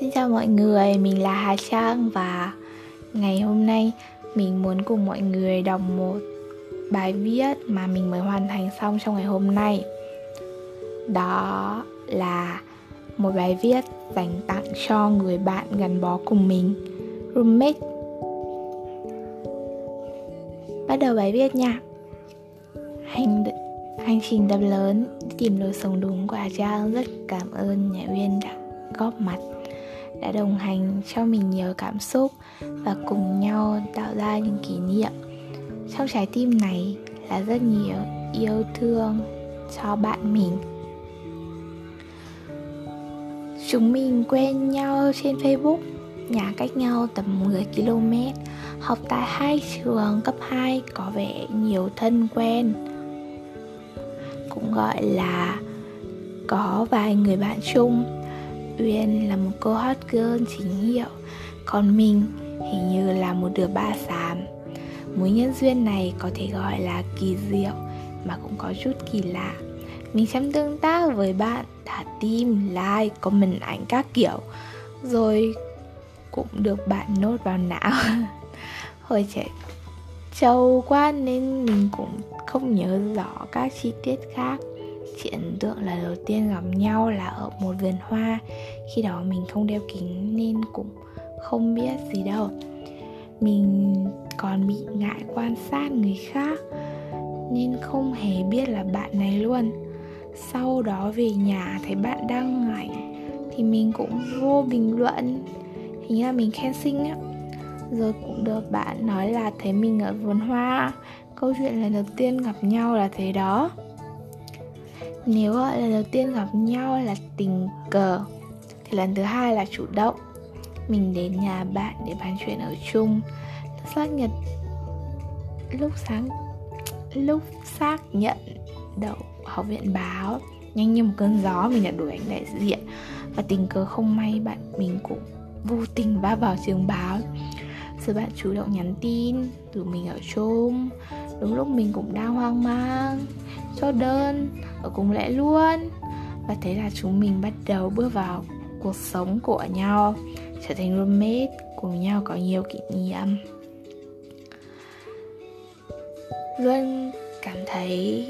Xin chào mọi người, mình là Hà Trang và ngày hôm nay mình muốn cùng mọi người đọc một bài viết mà mình mới hoàn thành xong trong ngày hôm nay. Đó là một bài viết dành tặng cho người bạn gắn bó cùng mình, roommate. Bắt đầu bài viết nha. Hành hành trình đập lớn tìm lối sống đúng của Hà Trang rất cảm ơn nhà Uyên đã góp mặt đã đồng hành cho mình nhiều cảm xúc và cùng nhau tạo ra những kỷ niệm. Trong trái tim này là rất nhiều yêu thương cho bạn mình. Chúng mình quen nhau trên facebook, nhà cách nhau tầm 10 km, học tại hai trường cấp 2 có vẻ nhiều thân quen. Cũng gọi là có vài người bạn chung. Uyên là một cô hot girl chính hiệu. Còn mình hình như là một đứa ba xám. Mối nhân duyên này có thể gọi là kỳ diệu Mà cũng có chút kỳ lạ. Mình chăm tương tác với bạn Thả tim, like, comment ảnh các kiểu Rồi cũng được bạn nốt vào não. Hồi trẻ trâu quá nên mình cũng không nhớ rõ các chi tiết khác. Chị ấn tượng là đầu tiên gặp nhau là ở một vườn hoa. Khi đó mình không đeo kính nên cũng không biết gì đâu. Mình còn bị ngại quan sát người khác Nên không hề biết là bạn này luôn. Sau đó về nhà thấy bạn đăng ảnh Thì mình cũng vô bình luận. Hình như là mình khen xinh á. Rồi cũng được bạn nói là thấy mình ở vườn hoa. Câu chuyện lần đầu tiên gặp nhau là thế đó nếu gọi lần đầu tiên gặp nhau là tình cờ, Thì lần thứ hai là chủ động. Mình đến nhà bạn để bàn chuyện ở chung. Lúc xác nhận, Lúc sáng, Lúc xác nhận đậu học viện báo, Nhanh như một cơn gió, mình đã đuổi anh đại diện. Và tình cờ không may, bạn mình cũng vô tình va vào trường báo. Rồi bạn chủ động nhắn tin, Rủ mình ở chung. Đúng lúc mình cũng đang hoang mang. Cho đơn, ở cùng lẽ luôn. Và thế là chúng mình bắt đầu bước vào cuộc sống của nhau, trở thành roommate cùng nhau có nhiều kỷ niệm. Luôn cảm thấy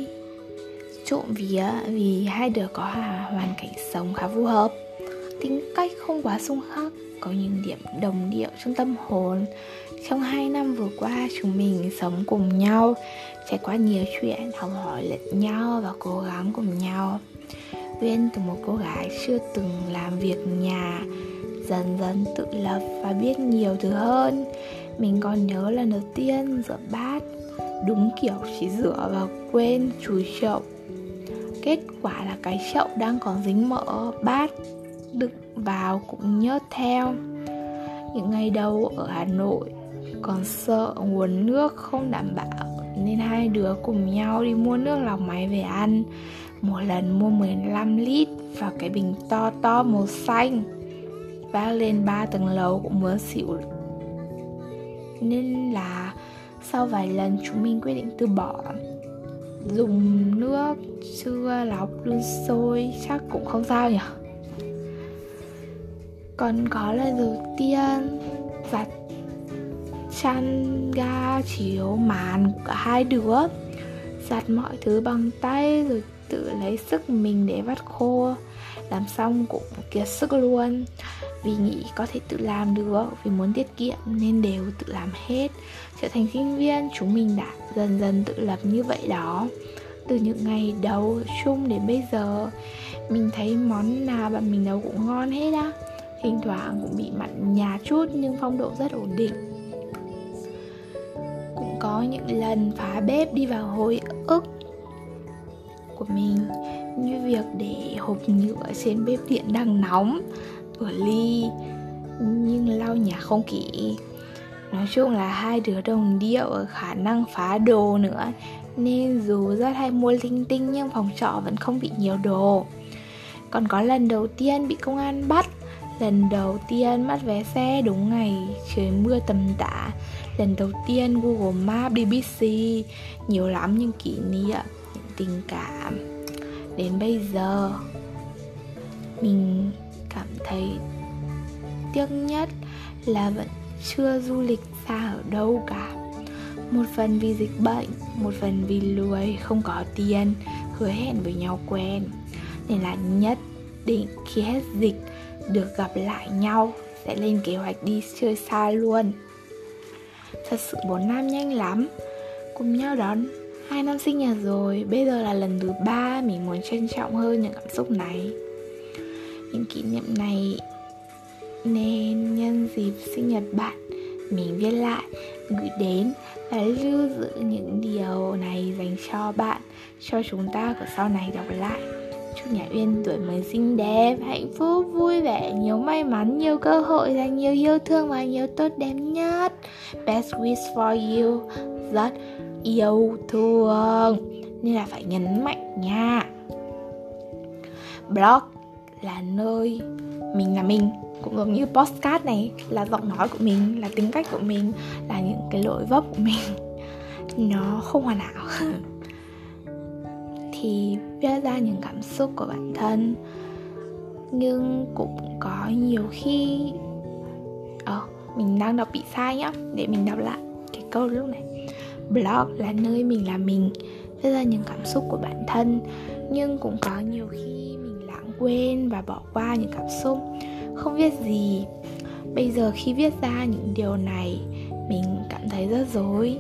trộm vía vì hai đứa có hoàn cảnh sống khá phù hợp. Tính cách không quá xung khắc, có những điểm đồng điệu trong tâm hồn trong hai năm vừa qua, chúng mình sống cùng nhau, trải qua nhiều chuyện, học hỏi lẫn nhau và cố gắng cùng nhau. Uyên từ một cô gái chưa từng làm việc nhà, Dần dần tự lập và biết nhiều thứ hơn. Mình còn nhớ lần đầu tiên rửa bát, Đúng kiểu chỉ rửa và quên chùi chậu. Kết quả là cái chậu đang còn dính mỡ, Bát đựng vào cũng nhớt theo. Những ngày đầu ở Hà Nội còn sợ nguồn nước không đảm bảo, nên hai đứa cùng nhau đi mua nước lọc máy về ăn. Một lần mua 15 lít và cái bình to to màu xanh, Vác lên ba tầng lầu cũng muốn xỉu. Nên là sau vài lần chúng mình quyết định từ bỏ. Dùng nước, chưa lọc đun sôi chắc cũng không sao nhỉ? Còn có lần đầu tiên, giặt chăn ga, chiếu màn của cả hai đứa giặt mọi thứ bằng tay rồi tự lấy sức mình để vắt khô. Làm xong cũng kiệt sức luôn. Vì nghĩ có thể tự làm được, vì muốn tiết kiệm nên đều tự làm hết. Trở thành sinh viên, chúng mình đã dần dần tự lập như vậy đó. Từ những ngày đầu chung đến bây giờ, mình thấy món nào bạn mình nấu cũng ngon hết á. Thỉnh thoảng cũng bị mặn nhà chút nhưng phong độ rất ổn định có những lần phá bếp đi vào hồi ức của mình. Như việc để hộp nhựa trên bếp điện đang nóng ở ly, nhưng lau nhà không kỹ. Nói chung là hai đứa đồng điệu ở khả năng phá đồ nữa, nên dù rất hay mua linh tinh nhưng phòng trọ vẫn không bị nhiều đồ. Còn có lần đầu tiên bị công an bắt, lần đầu tiên mất vé xe đúng ngày trời mưa tầm tã lần đầu tiên Google Maps đi BC nhiều lắm những kỷ niệm, những tình cảm. Đến bây giờ, mình cảm thấy tiếc nhất là vẫn chưa du lịch xa ở đâu cả. Một phần vì dịch bệnh, một phần vì lười, không có tiền, hứa hẹn với nhau quen. Nên là nhất định khi hết dịch, được gặp lại nhau, sẽ lên kế hoạch đi chơi xa luôn thật sự bốn năm nhanh lắm. Cùng nhau đón hai năm sinh nhật rồi. Bây giờ là lần thứ ba mình muốn trân trọng hơn những cảm xúc này. Những kỷ niệm này nên nhân dịp sinh nhật bạn, mình viết lại, gửi đến và lưu giữ những điều này dành cho bạn, cho chúng ta của sau này đọc lại chúc nhà uyên tuổi mới xinh đẹp, hạnh phúc, vui vẻ, nhiều may mắn, nhiều cơ hội và nhiều yêu thương và nhiều tốt đẹp nhất. Best wish for you, rất yêu thương. Nên là phải nhấn mạnh nha. Blog là nơi mình là mình, cũng giống như postcard này, là giọng nói của mình, là tính cách của mình, là những cái lỗi vấp của mình. Nó không hoàn hảo. thì viết ra những cảm xúc của bản thân. Nhưng cũng có nhiều khi ờ mình đang đọc bị sai nhá, để mình đọc lại cái câu lúc này. Blog là nơi mình là mình viết ra những cảm xúc của bản thân. Nhưng cũng có nhiều khi mình lãng quên và bỏ qua những cảm xúc. Không viết gì. Bây giờ khi viết ra những điều này, mình cảm thấy rất dối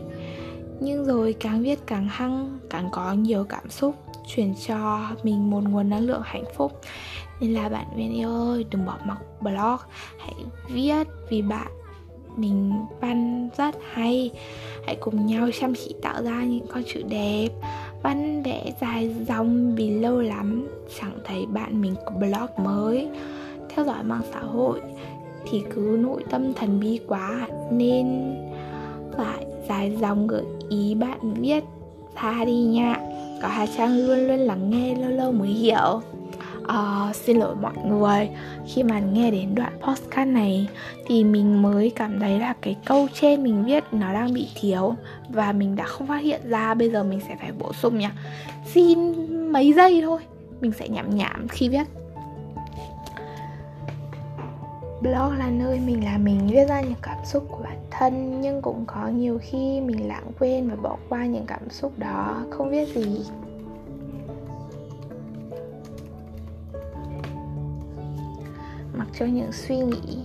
nhưng rồi càng viết càng hăng, càng có nhiều cảm xúc, chuyển cho mình một nguồn năng lượng hạnh phúc. Nên là bạn viên yêu ơi, đừng bỏ mặc blog. Hãy viết vì bạn. Mình văn rất hay. Hãy cùng nhau chăm chỉ tạo ra những con chữ đẹp. Văn vẽ dài dòng vì lâu lắm. Chẳng thấy bạn mình có blog mới. Theo dõi mạng xã hội thì cứ nội tâm thần bí quá. Nên dài dòng gợi ý bạn viết tha đi nha. Có Hà trang luôn luôn lắng nghe lâu lâu mới hiểu. Uh, xin lỗi mọi người. Khi mà nghe đến đoạn postcard này thì mình mới cảm thấy là cái câu trên mình viết nó đang bị thiếu và mình đã không phát hiện ra. Bây giờ mình sẽ phải bổ sung nha. Xin mấy giây thôi mình sẽ nhảm nhảm khi viết. Blog là nơi mình là mình viết ra những cảm xúc của bản thân, nhưng cũng có nhiều khi mình lãng quên và bỏ qua những cảm xúc đó. Không biết gì. Mặc cho những suy nghĩ.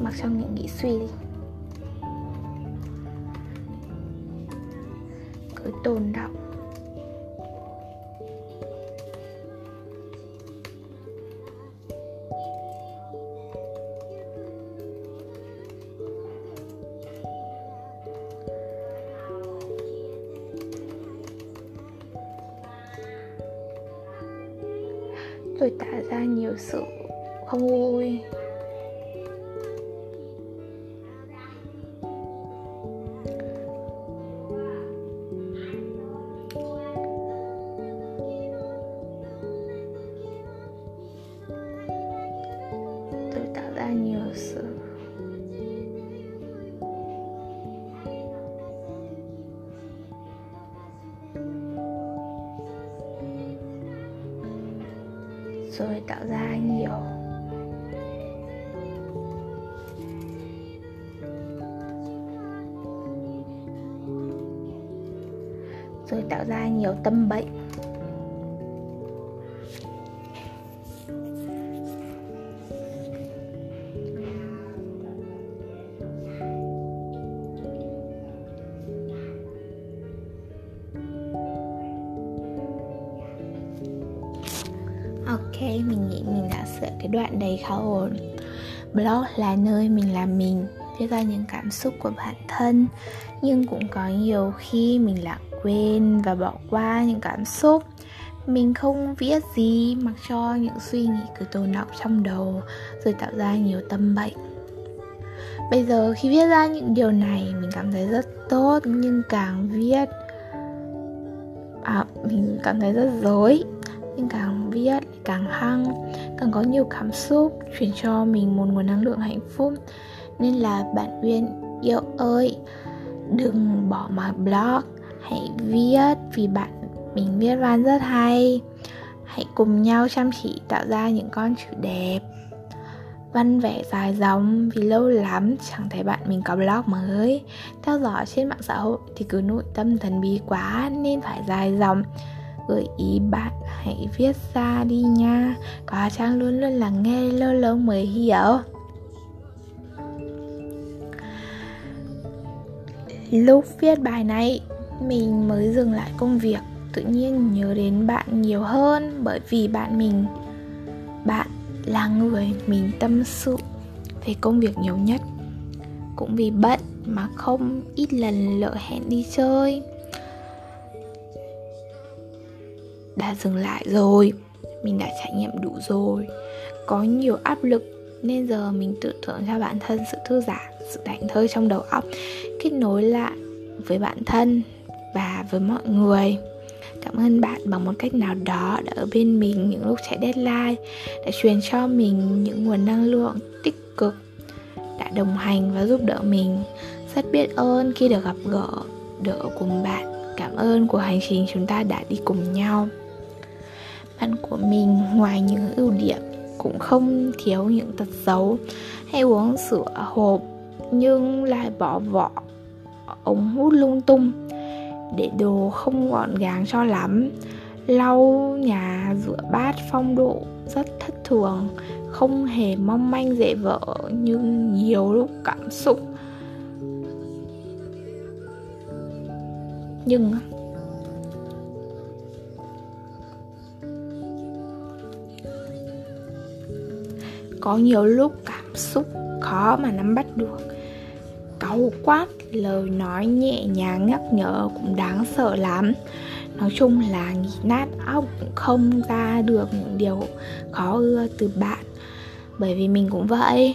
Mặc cho những nghĩ suy. Đi cứ tồn động rồi tạo ra nhiều. Rồi tạo ra nhiều tâm bệnh. Ok mình nghĩ mình đã sửa cái đoạn đấy khá ổn. Blog là nơi mình làm mình viết ra những cảm xúc của bản thân nhưng cũng có nhiều khi mình lãng quên và bỏ qua những cảm xúc. Mình không viết gì mặc cho những suy nghĩ cứ tồn động trong đầu rồi tạo ra nhiều tâm bệnh. Bây giờ khi viết ra những điều này mình cảm thấy rất tốt nhưng càng viết à, mình cảm thấy rất dối nhưng càng viết càng hăng, càng có nhiều cảm xúc, chuyển cho mình một nguồn năng lượng hạnh phúc. Nên là bạn uyên, yêu ơi, đừng bỏ mặc blog. Hãy viết vì bạn, mình viết văn rất hay. Hãy cùng nhau chăm chỉ tạo ra những con chữ đẹp. Văn vẻ dài dòng vì lâu lắm chẳng thấy bạn mình có blog mới. Theo dõi trên mạng xã hội thì cứ nội tâm thần bí quá nên phải dài dòng. Gợi ý bạn hãy viết ra đi nha. Có trang luôn luôn là nghe lâu lâu mới hiểu? Lúc viết bài này, mình mới dừng lại công việc. Tự nhiên nhớ đến bạn nhiều hơn bởi vì bạn mình. Bạn là người mình tâm sự về công việc nhiều nhất. Cũng vì bận mà không ít lần lỡ hẹn đi chơi. Đã dừng lại rồi. Mình đã trải nghiệm đủ rồi. Có nhiều áp lực nên giờ mình tự thưởng cho bản thân sự thư giãn, sự đánh thơi trong đầu óc, kết nối lại với bản thân và với mọi người. Cảm ơn bạn bằng một cách nào đó đã ở bên mình những lúc chạy deadline, đã truyền cho mình những nguồn năng lượng tích cực, đã đồng hành và giúp đỡ mình. Rất biết ơn khi được gặp gỡ được ở cùng bạn. Cảm ơn của hành trình chúng ta đã đi cùng nhau bạn của mình ngoài những ưu điểm, cũng không thiếu những tật xấu. Hay uống sữa hộp nhưng lại bỏ vỏ, ống hút lung tung, để đồ không gọn gàng cho lắm. Lau nhà rửa bát phong độ rất thất thường, không hề mong manh dễ vỡ nhưng nhiều lúc cảm xúc. Nhưng có nhiều lúc cảm xúc khó mà nắm bắt được. Cáu quát, lời nói nhẹ nhàng nhắc nhở cũng đáng sợ lắm. Nói chung là nghĩ nát óc cũng không ra được những điều khó ưa từ bạn. Bởi vì mình cũng vậy,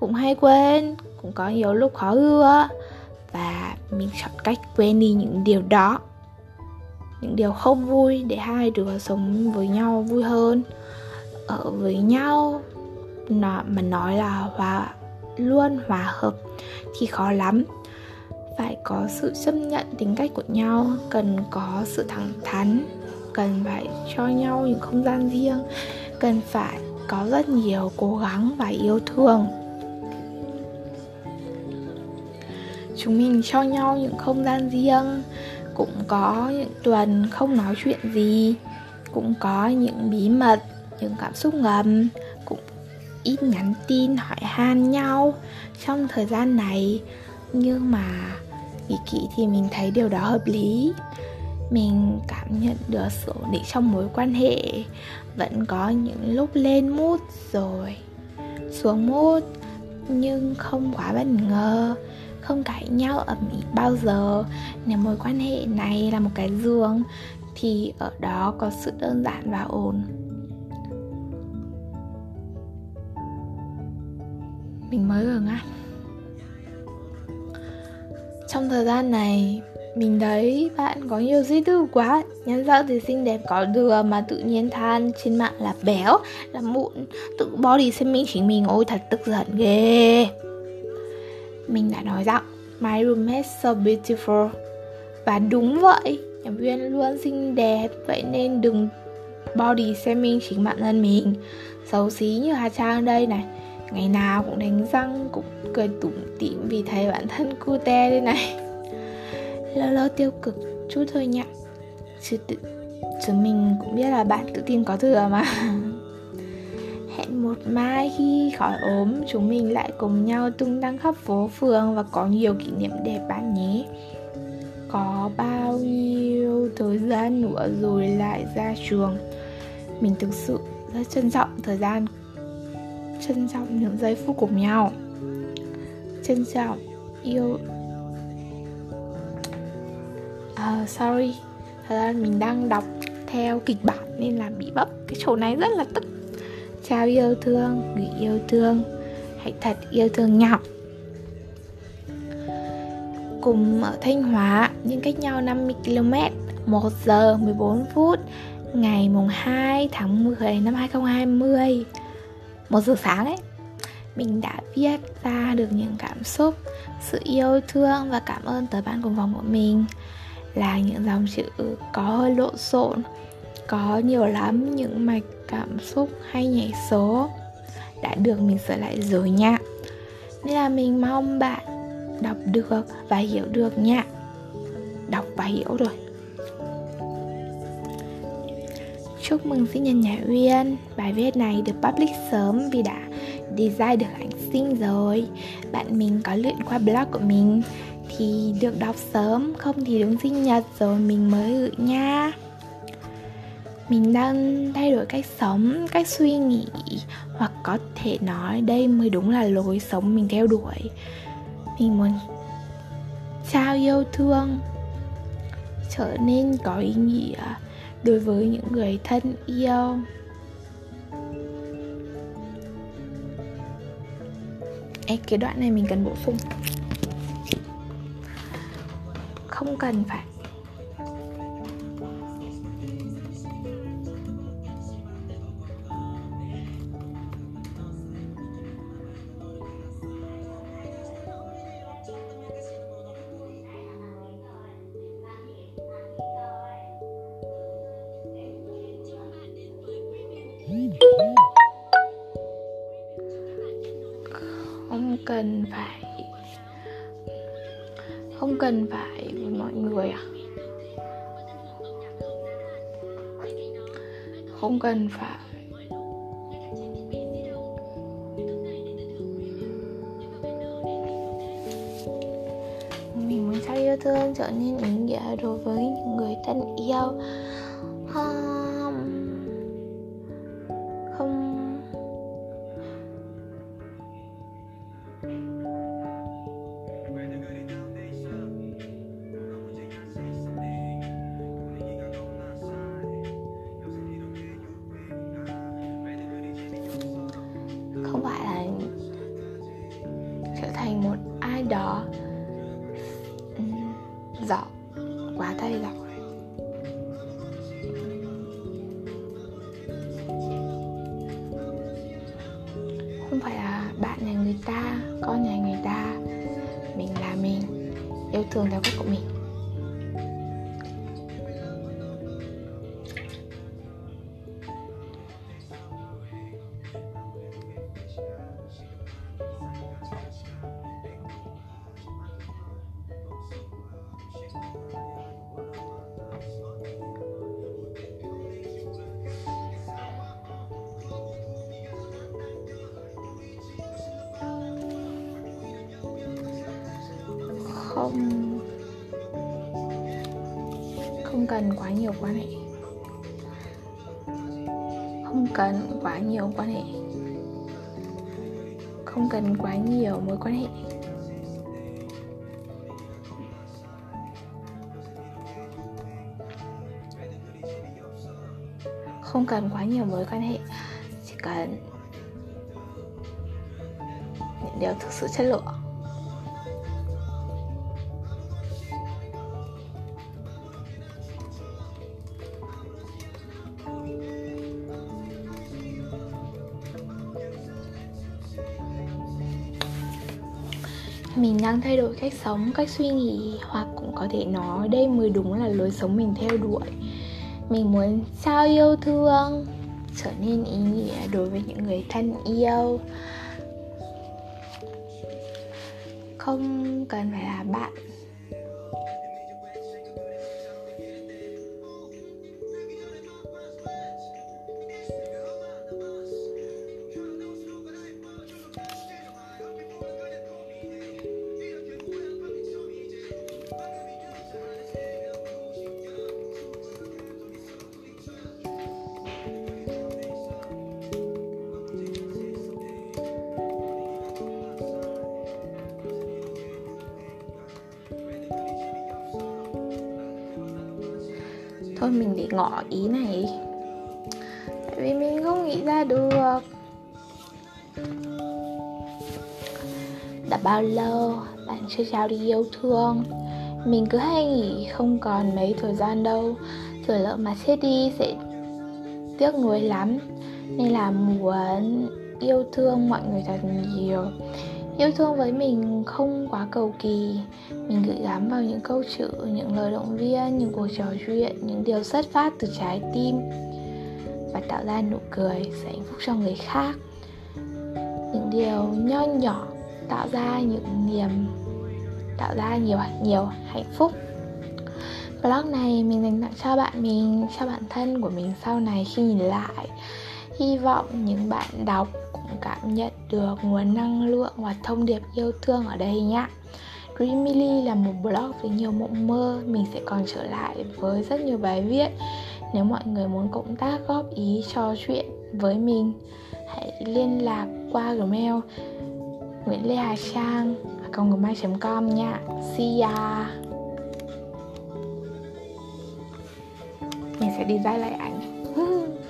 cũng hay quên, cũng có nhiều lúc khó ưa. Và mình chọn cách quên đi những điều đó. Những điều không vui để hai đứa sống với nhau vui hơn, ở với nhau nó, mà nói là hòa, luôn hòa hợp thì khó lắm. Phải có sự chấp nhận tính cách của nhau, cần có sự thẳng thắn, cần phải cho nhau những không gian riêng, cần phải có rất nhiều cố gắng và yêu thương. Chúng mình cho nhau những không gian riêng, cũng có những tuần không nói chuyện gì, cũng có những bí mật, những cảm xúc ngầm ít nhắn tin, hỏi han nhau trong thời gian này. Nhưng mà nghĩ kỹ thì mình thấy điều đó hợp lý. Mình cảm nhận được sự ổn định trong mối quan hệ. Vẫn có những lúc lên mút rồi, xuống mút nhưng không quá bất ngờ, không cãi nhau ở ĩ bao giờ. Nếu mối quan hệ này là một cái giường, thì ở đó có sự đơn giản và ổn. Mình mới ở ngắt trong thời gian này mình thấy bạn có nhiều di tư quá. Nhắn rõ thì xinh đẹp có đưa mà tự nhiên than trên mạng là béo, là mụn. Tự body xem mình chính mình ôi thật tức giận ghê. Mình đã nói rằng My roommate so beautiful. Và đúng vậy, nhân viên luôn xinh đẹp. Vậy nên đừng body shaming chính bản thân mình. Xấu xí như Hà Trang đây này. Ngày nào cũng đánh răng, cũng cười tủm tỉm vì thấy bản thân cute đây này. Lâu lâu tiêu cực chút thôi nhạ chứ, tự, chứ mình cũng biết là bạn tự tin có thừa mà. Hẹn một mai khi khỏi ốm Chúng mình lại cùng nhau tung tăng khắp phố phường Và có nhiều kỷ niệm đẹp bạn nhé. Có bao nhiêu thời gian nữa rồi lại ra trường. Mình thực sự rất trân trọng thời gian Trân trọng những giây phút của nhau. Trân trọng yêu. Uh, Sorry Thật ra mình đang đọc theo kịch bản nên là bị bấp. Cái chỗ này rất là tức. Chào yêu thương, gửi yêu thương. Hãy thật yêu thương nhau. Cùng ở Thanh Hóa nhưng cách nhau 50 km 1 giờ 14 phút Ngày mùng 2 tháng 10 năm 2020 1 giờ sáng ấy Mình đã viết ra được những cảm xúc, Sự yêu, thương và cảm ơn tới bạn cùng vòng của mình. Là những dòng chữ có hơi lộn xộn, có nhiều lắm, những mạch cảm xúc hay nhảy số đã được mình sửa lại rồi nha. Nên là mình mong bạn đọc được và hiểu được nha. Đọc và hiểu rồi. Chúc mừng sinh nhật nhà Uyên. Bài viết này được public sớm vì đã design được ảnh sinh rồi. Bạn mình có luyện qua blog của mình Thì được đọc sớm, Không thì đúng sinh nhật rồi mình mới gửi nha. Mình đang thay đổi cách sống, cách suy nghĩ, hoặc có thể nói đây mới đúng là lối sống mình theo đuổi. Mình muốn trao yêu thương, trở nên có ý nghĩa đối với những người thân yêu. Ê, cái đoạn này mình cần bổ sung. Không cần phải. Cần phải không cần phải với mọi người à không cần phải mình muốn sao yêu thương trở nên ý nghĩa đối với những người thân yêu. Không. Không cần quá nhiều quan hệ. Không cần quá nhiều quan hệ. Không cần quá nhiều mối quan hệ. Không cần quá nhiều mối quan hệ. Chỉ cần những điều thực sự chất lượng. Đang thay đổi cách sống, cách suy nghĩ hoặc cũng có thể nói đây mới đúng là lối sống mình theo đuổi. Mình muốn trao yêu thương, trở nên ý nghĩa đối với những người thân yêu. Không cần phải là bạn nghĩ ra được. Đã bao lâu bạn chưa trao đi yêu thương? Mình cứ hay nghĩ không còn mấy thời gian đâu. Rồi lỡ mà chết đi sẽ tiếc nuối lắm. Nên là muốn yêu thương mọi người thật nhiều. Yêu thương với mình không quá cầu kỳ. Mình gửi gắm vào những câu chữ, những lời động viên, những cuộc trò chuyện, những điều xuất phát từ trái tim tạo ra nụ cười sẽ hạnh phúc cho người khác. Những điều nho nhỏ tạo ra những niềm tạo ra nhiều nhiều hạnh phúc. Vlog này mình dành tặng cho bạn mình, cho bản thân của mình sau này khi nhìn lại. Hy vọng những bạn đọc cũng cảm nhận được nguồn năng lượng và thông điệp yêu thương ở đây nhé Dreamily là một blog với nhiều mộng mơ. Mình sẽ còn trở lại với rất nhiều bài viết nếu mọi người muốn cộng tác góp ý trò chuyện với mình, Hãy liên lạc qua gmail Nguyễn Lê Hà Trang gmail.com nha. See ya. Mình sẽ đi design lại ảnh.